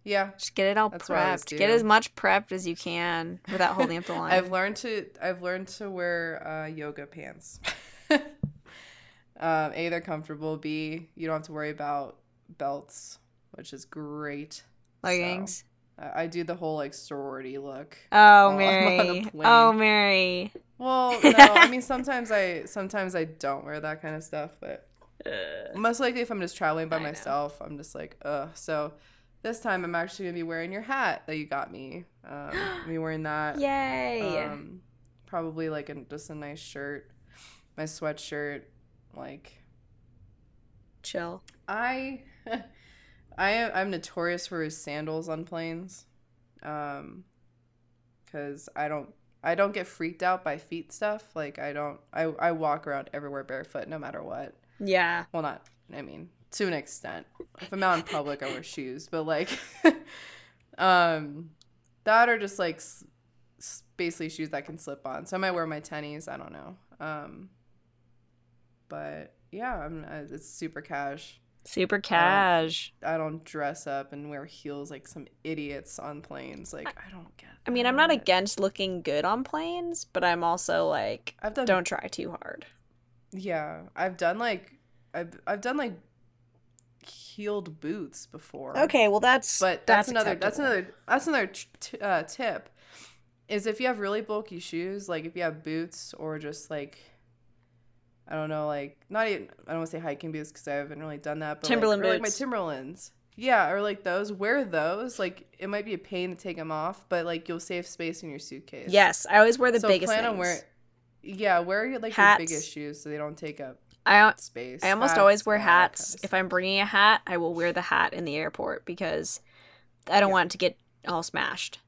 [SPEAKER 2] Yeah,
[SPEAKER 1] Just get it all
[SPEAKER 2] That's what I always
[SPEAKER 1] prepped. Get as much prepped as you can without holding up the line.
[SPEAKER 2] I've learned to I've learned to wear uh, yoga pants. um, a they're comfortable. B you don't have to worry about belts, which is great.
[SPEAKER 1] Leggings.
[SPEAKER 2] I, I do the whole like sorority look.
[SPEAKER 1] Oh,
[SPEAKER 2] while I'm on a
[SPEAKER 1] Mary. Oh, Mary.
[SPEAKER 2] Well, no, I mean sometimes I sometimes I don't wear that kind of stuff, but most likely if I'm just traveling by
[SPEAKER 1] I know.
[SPEAKER 2] myself, I'm just like, ugh. So this time I'm actually gonna be wearing your hat that you got me. Um, be wearing that.
[SPEAKER 1] Yay.
[SPEAKER 2] Um, probably like a, just a nice shirt, my sweatshirt. Like
[SPEAKER 1] Chill.
[SPEAKER 2] I, I am I'm notorious for sandals on planes, um, because I don't I don't get freaked out by feet stuff. Like I don't I I walk around everywhere barefoot no matter what.
[SPEAKER 1] Yeah.
[SPEAKER 2] Well, not I mean to an extent. If I'm out in public, I wear shoes, but like, um, that are just like s- basically shoes that can slip on. So I might wear my tennies. I don't know. Um, but yeah, I'm. It's super cash.
[SPEAKER 1] Super cash.
[SPEAKER 2] I don't dress up and wear heels like some idiots on planes. Like I don't get.
[SPEAKER 1] I mean, I'm
[SPEAKER 2] don't
[SPEAKER 1] not against looking good on planes, but I'm also like,
[SPEAKER 2] I've done.
[SPEAKER 1] don't try too hard.
[SPEAKER 2] Yeah, I've done like, I've I've done like, heeled boots before.
[SPEAKER 1] Okay, well that's
[SPEAKER 2] But that's, another.
[SPEAKER 1] acceptable.
[SPEAKER 2] That's another. That's another t- uh, tip. Is if you have really bulky shoes, like if you have boots or just like, I don't know, like not even. I don't want to say hiking boots because I haven't really done that. But
[SPEAKER 1] Timberland
[SPEAKER 2] like, or, like my. Timberlands. Yeah, or like those. Wear those. Like it might be a pain to take them off, but like you'll save space in your suitcase.
[SPEAKER 1] Yes, I always wear the
[SPEAKER 2] so
[SPEAKER 1] biggest
[SPEAKER 2] plan
[SPEAKER 1] things.
[SPEAKER 2] on wearing. Yeah, wear your like
[SPEAKER 1] Hats.
[SPEAKER 2] your biggest shoes so they don't take up
[SPEAKER 1] I
[SPEAKER 2] space.
[SPEAKER 1] I almost
[SPEAKER 2] Hats,
[SPEAKER 1] always wear
[SPEAKER 2] all kind of
[SPEAKER 1] hats. If. I'm bringing a hat, I will wear the hat in the airport because I don't
[SPEAKER 2] Yeah.
[SPEAKER 1] want it to get all smashed.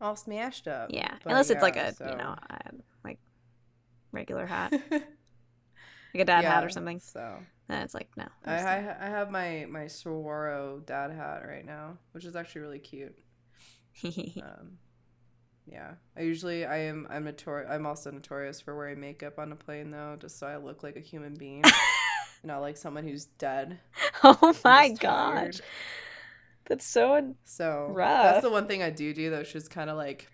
[SPEAKER 2] all smashed up.
[SPEAKER 1] Yeah, unless it's like a
[SPEAKER 2] so-
[SPEAKER 1] you know um, like regular hat, like a dad hat or something.
[SPEAKER 2] So
[SPEAKER 1] Then it's like no.
[SPEAKER 2] I, I I have my my Saguaro dad hat right now, which is actually really cute. Um, yeah, I usually I am I'm notorious. I'm also notorious for wearing makeup on a plane though, just so I look like a human being, not like someone who's dead.
[SPEAKER 1] oh my gosh,
[SPEAKER 2] tired.
[SPEAKER 1] that's so.
[SPEAKER 2] So
[SPEAKER 1] Rough.
[SPEAKER 2] that's the one thing I do do though. It's just kind of like.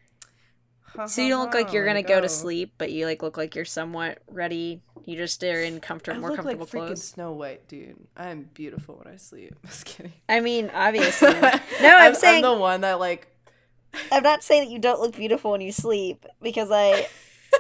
[SPEAKER 1] So you don't look like you're gonna go
[SPEAKER 2] oh.
[SPEAKER 1] to sleep, but you like look like you're somewhat ready. You just are in comfortable, more
[SPEAKER 2] like
[SPEAKER 1] comfortable
[SPEAKER 2] freaking
[SPEAKER 1] clothes.
[SPEAKER 2] Snow White, dude. I am beautiful when I sleep. Just kidding.
[SPEAKER 1] I mean, obviously. No, I'm saying
[SPEAKER 2] I'm the one that like
[SPEAKER 1] I'm not saying that you don't look beautiful when you sleep because I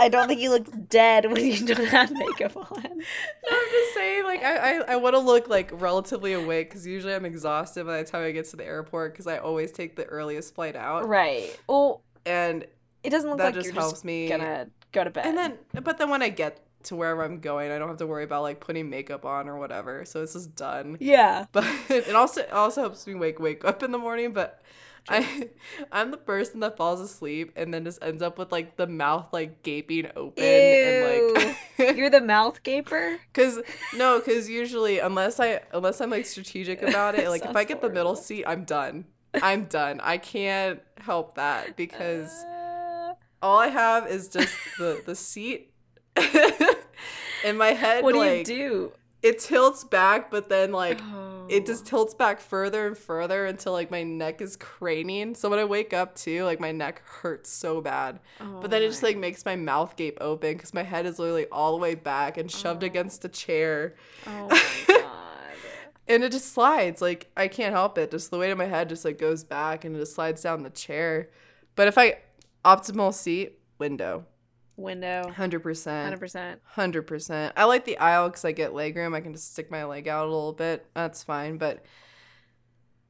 [SPEAKER 1] I don't think you look dead when you don't have makeup on.
[SPEAKER 2] No, I'm just saying, like, I, I, I want to look, like, relatively awake because usually I'm exhausted by the time I get to the airport because I always take the earliest flight out.
[SPEAKER 1] Right. Well,
[SPEAKER 2] And,
[SPEAKER 1] it doesn't look
[SPEAKER 2] That
[SPEAKER 1] like
[SPEAKER 2] just
[SPEAKER 1] you're
[SPEAKER 2] helps
[SPEAKER 1] just
[SPEAKER 2] me.
[SPEAKER 1] gonna go to bed.
[SPEAKER 2] and then, but then when I get to wherever I'm going, I don't have to worry about, like, putting makeup on or whatever. So it's just done.
[SPEAKER 1] yeah.
[SPEAKER 2] But it also, it also helps me wake, wake up in the morning. But I, I'm the person that falls asleep and then just ends up with, like, the mouth, like, gaping open. And, like,
[SPEAKER 1] You're the mouth gaper.
[SPEAKER 2] Cause no, cause usually unless I unless I'm like strategic about it, like if I get the middle seat, I'm done. I'm done. I can't help that because
[SPEAKER 1] Uh,
[SPEAKER 2] all I have is just the the seat. In my head,
[SPEAKER 1] what do
[SPEAKER 2] like
[SPEAKER 1] you do?
[SPEAKER 2] it tilts back, but then like it
[SPEAKER 1] Oh.
[SPEAKER 2] just tilts back further and further until like my neck is craning. So when I wake up too, like my neck hurts so bad. Oh, but then it just
[SPEAKER 1] Oh
[SPEAKER 2] like makes my mouth gape open because my head is literally all the way back and shoved
[SPEAKER 1] Oh.
[SPEAKER 2] against a chair.
[SPEAKER 1] Oh my god.
[SPEAKER 2] And it just slides. Like I can't help it. Just the weight of my head just like goes back and it just slides down the chair. But if I optimal seat, window.
[SPEAKER 1] Window.
[SPEAKER 2] 100%.
[SPEAKER 1] 100%.
[SPEAKER 2] 100%. I like the aisle cuz I get leg room. I can just stick my leg out a little bit. That's fine, but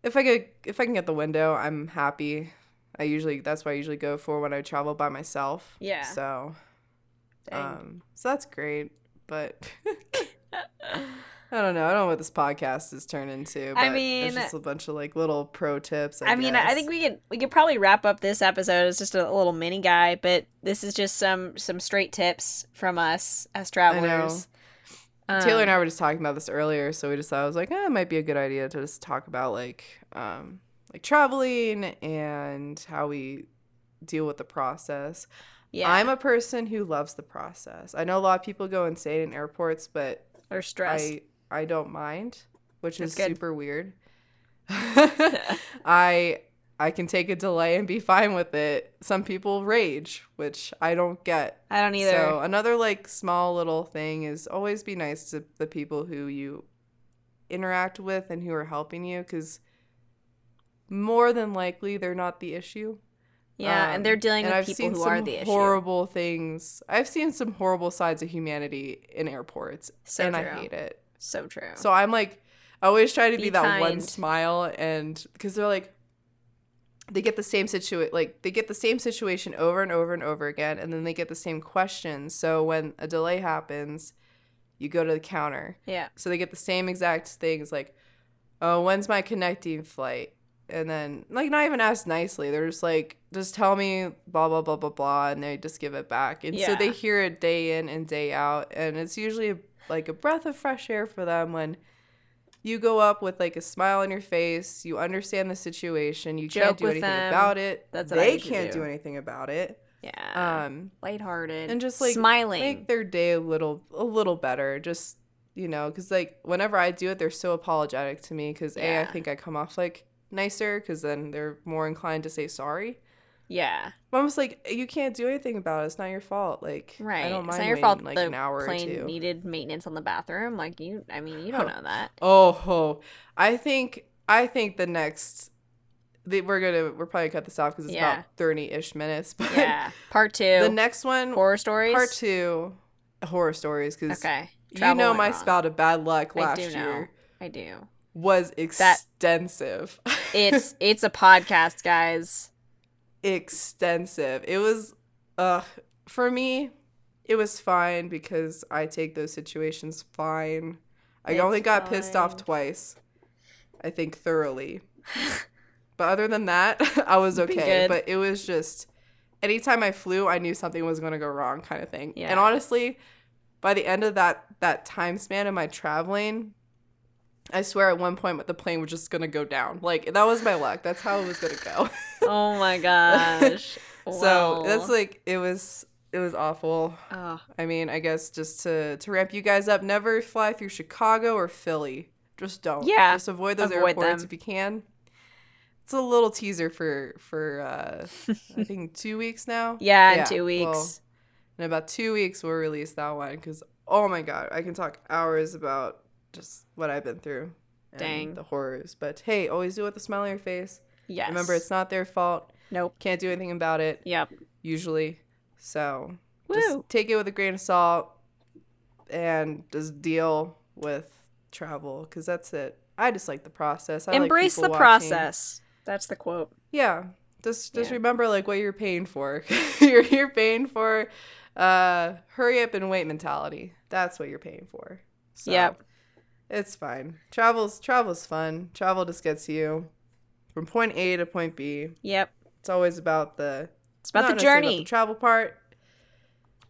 [SPEAKER 2] if I get if I can get the window, I'm happy. I usually that's what I usually go for when I travel by myself.
[SPEAKER 1] Yeah.
[SPEAKER 2] So
[SPEAKER 1] Dang.
[SPEAKER 2] um, so that's great, but I don't know. I don't know what this podcast is turned into. But
[SPEAKER 1] I
[SPEAKER 2] it's
[SPEAKER 1] mean-
[SPEAKER 2] just a bunch of like little pro tips. I,
[SPEAKER 1] I mean, I think we could we could probably wrap up this episode as just a little mini guy, but this is just some some straight tips from us as travelers.
[SPEAKER 2] Taylor and
[SPEAKER 1] Um,
[SPEAKER 2] I were just talking about this earlier, so we just thought it was like, eh, it might be a good idea to just talk about like, um, like traveling and how we deal with the process.
[SPEAKER 1] yeah,
[SPEAKER 2] I'm a person who loves the process. I know a lot of people go insane in airports, but
[SPEAKER 1] or stress.
[SPEAKER 2] I I don't mind, which
[SPEAKER 1] That's
[SPEAKER 2] is
[SPEAKER 1] good.
[SPEAKER 2] super weird. I I can take a delay and be fine with it. Some people rage, which I don't get.
[SPEAKER 1] I don't either.
[SPEAKER 2] So another like small little thing is always be nice to the people who you interact with and who are helping you because more than likely they're not the issue.
[SPEAKER 1] yeah,
[SPEAKER 2] Um,
[SPEAKER 1] and they're dealing
[SPEAKER 2] and
[SPEAKER 1] with
[SPEAKER 2] I've
[SPEAKER 1] people who are the issue.
[SPEAKER 2] horrible things. I've seen some horrible sides of humanity in airports,
[SPEAKER 1] So
[SPEAKER 2] and
[SPEAKER 1] true.
[SPEAKER 2] I hate it.
[SPEAKER 1] So true.
[SPEAKER 2] So I'm like, I always try to be,
[SPEAKER 1] Be
[SPEAKER 2] that one smile, and because they're like, they get the same situation, like they get the same situation over and over and over again, and then they get the same questions. So when a delay happens, you go to the counter.
[SPEAKER 1] yeah,
[SPEAKER 2] So they get the same exact things, like, oh, when's my connecting flight? And then, like, not even asked nicely. They're just like, just tell me, blah, blah, blah, blah, blah. And they just give it back. And so they hear it day in and day out. And it's usually like a breath of fresh air for them when you go up with like a smile on your face. You understand the situation. You
[SPEAKER 1] Joke
[SPEAKER 2] can't do anything
[SPEAKER 1] them.
[SPEAKER 2] about it.
[SPEAKER 1] That's what I
[SPEAKER 2] they can't
[SPEAKER 1] do.
[SPEAKER 2] do anything about it.
[SPEAKER 1] Yeah.
[SPEAKER 2] Um,
[SPEAKER 1] Lighthearted.
[SPEAKER 2] and just like
[SPEAKER 1] smiling.
[SPEAKER 2] make their day a little a little better. Just you know, because like whenever I do it, they're so apologetic to me. Because a, I think I come off like nicer. Because then they're more inclined to say sorry.
[SPEAKER 1] Yeah.
[SPEAKER 2] But I'm like, you can't do anything about it. It's not your fault. Like,
[SPEAKER 1] Right.
[SPEAKER 2] I don't mind
[SPEAKER 1] it's not your
[SPEAKER 2] waiting,
[SPEAKER 1] fault
[SPEAKER 2] like
[SPEAKER 1] the
[SPEAKER 2] an hour or
[SPEAKER 1] plane
[SPEAKER 2] two.
[SPEAKER 1] needed maintenance on the bathroom. Like you I mean, you don't oh. know that.
[SPEAKER 2] Oh, ho. I think I think the next the, we're gonna we're probably gonna cut this off because it's
[SPEAKER 1] Yeah.
[SPEAKER 2] about thirty ish minutes. But
[SPEAKER 1] Yeah. Part two.
[SPEAKER 2] the next one,
[SPEAKER 1] horror stories.
[SPEAKER 2] part two, horror stories because
[SPEAKER 1] Okay.
[SPEAKER 2] you know my spout of bad luck
[SPEAKER 1] I
[SPEAKER 2] last
[SPEAKER 1] know.
[SPEAKER 2] year
[SPEAKER 1] I do.
[SPEAKER 2] was extensive.
[SPEAKER 1] It's it's a podcast, guys.
[SPEAKER 2] Extensive. It was uh for me it was fine because I take those situations fine. I
[SPEAKER 1] It's
[SPEAKER 2] only got pissed off twice. I think thoroughly. but other than that, I was okay. But it was just anytime I flew, I knew something was going to go wrong kind of thing.
[SPEAKER 1] Yeah.
[SPEAKER 2] And honestly, by the end of that that time span of my traveling, I swear at one point the plane was just going to go down. Like that was my luck. That's how it was going to go.
[SPEAKER 1] Oh my gosh.
[SPEAKER 2] So that's like it was it was awful.
[SPEAKER 1] oh,
[SPEAKER 2] I mean, I guess just to to ramp you guys up, never fly through Chicago or Philly. Just don't.
[SPEAKER 1] Yeah,
[SPEAKER 2] Just avoid those
[SPEAKER 1] avoid
[SPEAKER 2] airports
[SPEAKER 1] them.
[SPEAKER 2] if you can. It's a little teaser for for uh I think two weeks now.
[SPEAKER 1] yeah, in two
[SPEAKER 2] well,
[SPEAKER 1] weeks.
[SPEAKER 2] in about two weeks we'll release that one because oh my god, I can talk hours about just what I've been through. and
[SPEAKER 1] Dang.
[SPEAKER 2] the horrors. But hey, always do it with a smile on your face.
[SPEAKER 1] yes.
[SPEAKER 2] Remember, it's not their fault.
[SPEAKER 1] nope.
[SPEAKER 2] Can't do anything about it
[SPEAKER 1] Yep.
[SPEAKER 2] usually. So
[SPEAKER 1] Woo.
[SPEAKER 2] just take it with a grain of salt and just deal with travel because that's it. I just like the process. I
[SPEAKER 1] Embrace
[SPEAKER 2] people
[SPEAKER 1] the
[SPEAKER 2] watching.
[SPEAKER 1] process. That's the quote.
[SPEAKER 2] Yeah, just just
[SPEAKER 1] Yeah.
[SPEAKER 2] remember like what you're paying for. you're you're paying for uh hurry up and wait mentality. That's what you're paying for. So,
[SPEAKER 1] Yep.
[SPEAKER 2] It's fine. Travel's travel's fun. Travel just gets you from point A to point B.
[SPEAKER 1] Yep.
[SPEAKER 2] It's always about the
[SPEAKER 1] It's about the journey.
[SPEAKER 2] the travel part.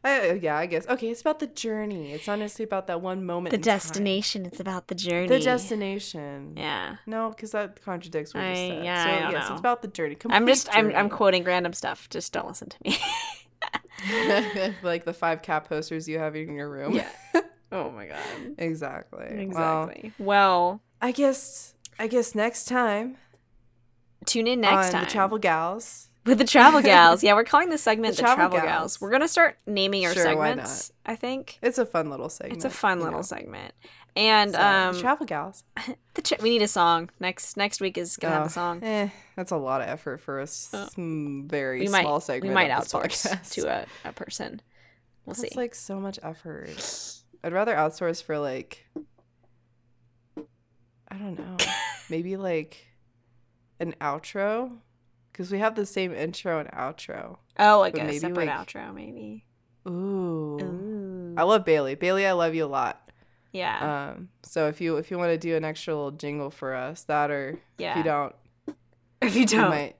[SPEAKER 2] I, uh, yeah, I guess. Okay, it's about the journey. It's not necessarily about that one moment.
[SPEAKER 1] the
[SPEAKER 2] in time.
[SPEAKER 1] destination. It's about the journey.
[SPEAKER 2] The destination.
[SPEAKER 1] Yeah.
[SPEAKER 2] No, because that contradicts what you
[SPEAKER 1] I-
[SPEAKER 2] said.
[SPEAKER 1] yeah,
[SPEAKER 2] so
[SPEAKER 1] I
[SPEAKER 2] yes,
[SPEAKER 1] know.
[SPEAKER 2] it's about the journey.
[SPEAKER 1] I'm just
[SPEAKER 2] Complete
[SPEAKER 1] I'm I'm quoting random stuff. Just don't listen to me.
[SPEAKER 2] like the five cat posters you have in your room.
[SPEAKER 1] Yeah. oh my god.
[SPEAKER 2] exactly.
[SPEAKER 1] Exactly. Well,
[SPEAKER 2] I guess I guess next time
[SPEAKER 1] tune in next
[SPEAKER 2] on
[SPEAKER 1] time
[SPEAKER 2] the Travel Gals.
[SPEAKER 1] with the travel gals. Yeah, we're calling this segment
[SPEAKER 2] The
[SPEAKER 1] the,
[SPEAKER 2] Travel
[SPEAKER 1] travel,
[SPEAKER 2] Gals.
[SPEAKER 1] gals. We're gonna start naming our
[SPEAKER 2] Sure, why
[SPEAKER 1] segments. I think
[SPEAKER 2] It's a fun little segment.
[SPEAKER 1] it's a fun little
[SPEAKER 2] know.
[SPEAKER 1] segment. And
[SPEAKER 2] So,
[SPEAKER 1] um,
[SPEAKER 2] Travel Gals.
[SPEAKER 1] the ch- we need a song next next week is gonna have a song.
[SPEAKER 2] Eh, that's a lot of effort for a s- mm, very
[SPEAKER 1] We might
[SPEAKER 2] small segment.
[SPEAKER 1] we might outsource to a, a person. We'll
[SPEAKER 2] That's
[SPEAKER 1] see.
[SPEAKER 2] It's like so much effort. I'd rather outsource for like I don't know. maybe like an outro because we have the same intro and outro.
[SPEAKER 1] oh, like
[SPEAKER 2] but
[SPEAKER 1] a
[SPEAKER 2] maybe,
[SPEAKER 1] separate
[SPEAKER 2] like-
[SPEAKER 1] outro, maybe.
[SPEAKER 2] Ooh.
[SPEAKER 1] Ooh.
[SPEAKER 2] I love Bailey. Bailey, I love you a lot.
[SPEAKER 1] yeah.
[SPEAKER 2] Um so if you if you want to do an extra little jingle for us, that or if you don't,
[SPEAKER 1] if you don't,
[SPEAKER 2] might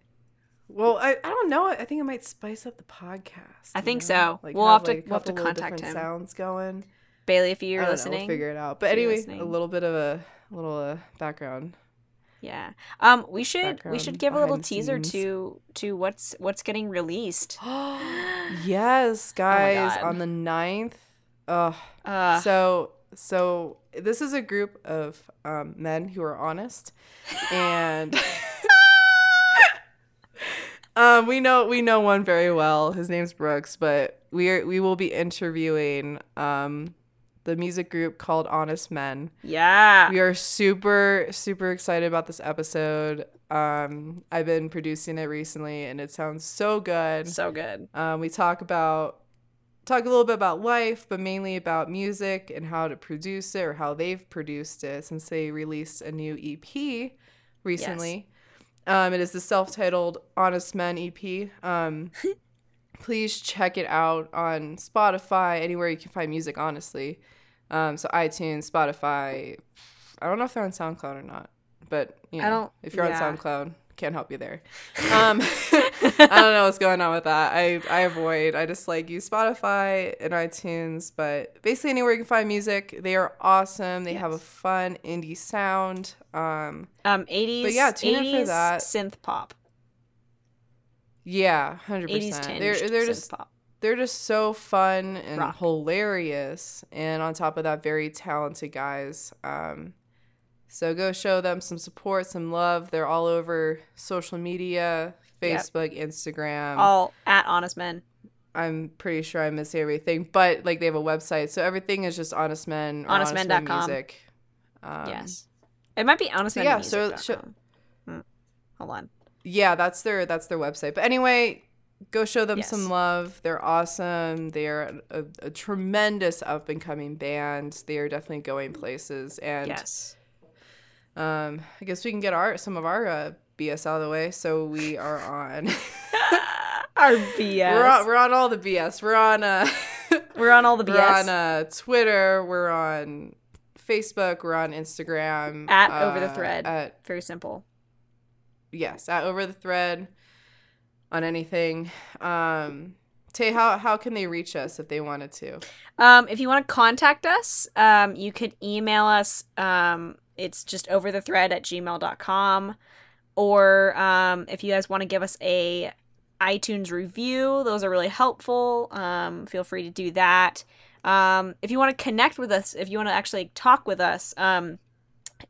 [SPEAKER 2] well, I, I don't know. I think it might spice up the podcast.
[SPEAKER 1] I think
[SPEAKER 2] know?
[SPEAKER 1] so.
[SPEAKER 2] Like
[SPEAKER 1] We'll have to-
[SPEAKER 2] like,
[SPEAKER 1] we'll have to contact him.
[SPEAKER 2] Sounds going.
[SPEAKER 1] Bailey, if you're
[SPEAKER 2] don't know,
[SPEAKER 1] listening,
[SPEAKER 2] we'll figure it out. But anyway, a little bit of a, little uh, background.
[SPEAKER 1] yeah. Um, we should we should give a little teaser
[SPEAKER 2] scenes.
[SPEAKER 1] to to what's what's getting released.
[SPEAKER 2] yes, guys,
[SPEAKER 1] God.
[SPEAKER 2] on the 9th. Uh,
[SPEAKER 1] Uh,
[SPEAKER 2] so so this is a group of um, men who are honest, and um, we know we know one very well. His name's Brooks, but we are we will be interviewing um, the music group called Honest Men.
[SPEAKER 1] yeah.
[SPEAKER 2] We are super, super excited about this episode. Um, I've been producing it recently and it sounds so good.
[SPEAKER 1] So good.
[SPEAKER 2] Um, we talk about talk a little bit about life, but mainly about music and how to produce it or how they've produced it since they released a new EP recently. Um, it is the self-titled Honest Men EP. Um, please check it out on Spotify, anywhere you can find music, honestly. Um, so iTunes, Spotify. I don't know if they're on SoundCloud or not, but you know, if you're
[SPEAKER 1] yeah.
[SPEAKER 2] on SoundCloud, can't help you there. Um, I don't know what's going on with that. I I avoid. I just like use Spotify and iTunes, but basically anywhere you can find music, they are awesome. They have a fun indie sound. Um,
[SPEAKER 1] Um, 80s.
[SPEAKER 2] But yeah, tune in for that.
[SPEAKER 1] synth pop.
[SPEAKER 2] yeah, hundred percent. They're they're
[SPEAKER 1] synth
[SPEAKER 2] just
[SPEAKER 1] pop.
[SPEAKER 2] They're just so fun and
[SPEAKER 1] Rock.
[SPEAKER 2] hilarious and on top of that very talented guys um so go show them some support some love they're all over social media
[SPEAKER 1] Yep.
[SPEAKER 2] facebook instagram
[SPEAKER 1] All at Honest Men.
[SPEAKER 2] i'm pretty sure i missed everything but like they have a website so everything is just honest men or honest men
[SPEAKER 1] HonestMen.com.
[SPEAKER 2] music um,
[SPEAKER 1] yes. It might be Honest
[SPEAKER 2] so
[SPEAKER 1] Men.
[SPEAKER 2] yeah, so- so-
[SPEAKER 1] Hmm. Hold on.
[SPEAKER 2] yeah that's their that's their website but anyway go show them
[SPEAKER 1] Yes.
[SPEAKER 2] some love they're awesome they're a, a tremendous up and coming band they are definitely going places and
[SPEAKER 1] yes.
[SPEAKER 2] um i guess we can get our some of our uh, bs out of the way so we are on
[SPEAKER 1] Our BS.
[SPEAKER 2] we're on we're on all the bs we're on uh
[SPEAKER 1] We're on all the BS.
[SPEAKER 2] we're on uh twitter we're on facebook we're on instagram
[SPEAKER 1] At Over the
[SPEAKER 2] uh,
[SPEAKER 1] Thread.
[SPEAKER 2] at
[SPEAKER 1] Very simple.
[SPEAKER 2] yes at over the thread on anything um tay how how can they reach us if they wanted to
[SPEAKER 1] Um, if you want to contact us, um, you could email us. Um, it's just over the thread at gmail.com. Or um, if you guys want to give us a iTunes review, those are really helpful. Um, feel free to do that. Um, if you want to connect with us, if you want to actually talk with us, um,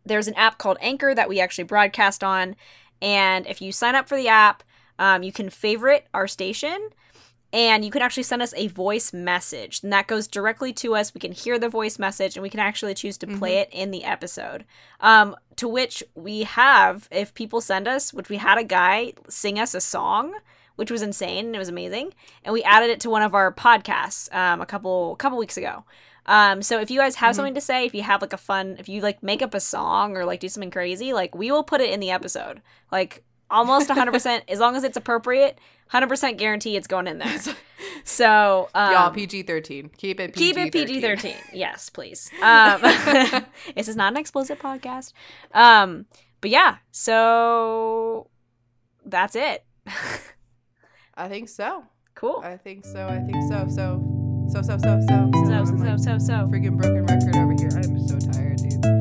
[SPEAKER 1] there's an app called Anchor that we actually broadcast on. And if you sign up for the app, um, you can favorite our station and you can actually send us a voice message. And that goes directly to us. We can hear the voice message and we can actually choose to play it in the episode. Um, to which we have if people send us which we had a guy sing us a song which was insane and it was amazing and we added it to one of our podcasts um, a couple couple weeks ago. Um, so if you guys have something to say if you have like a fun if you like make up a song or like do something crazy like we will put it in the episode. Like almost 100% as long as it's appropriate 100% guarantee it's going in there so um,
[SPEAKER 2] y'all pg-13 keep it
[SPEAKER 1] keep
[SPEAKER 2] PG-13.
[SPEAKER 1] it PG-13. Yes, please. Um, this is not an explicit podcast. Um, but yeah, so that's it.
[SPEAKER 2] i think so
[SPEAKER 1] cool.
[SPEAKER 2] i think so i think so so so so so so
[SPEAKER 1] So so so
[SPEAKER 2] like
[SPEAKER 1] so so.
[SPEAKER 2] freaking broken record over here i'm so tired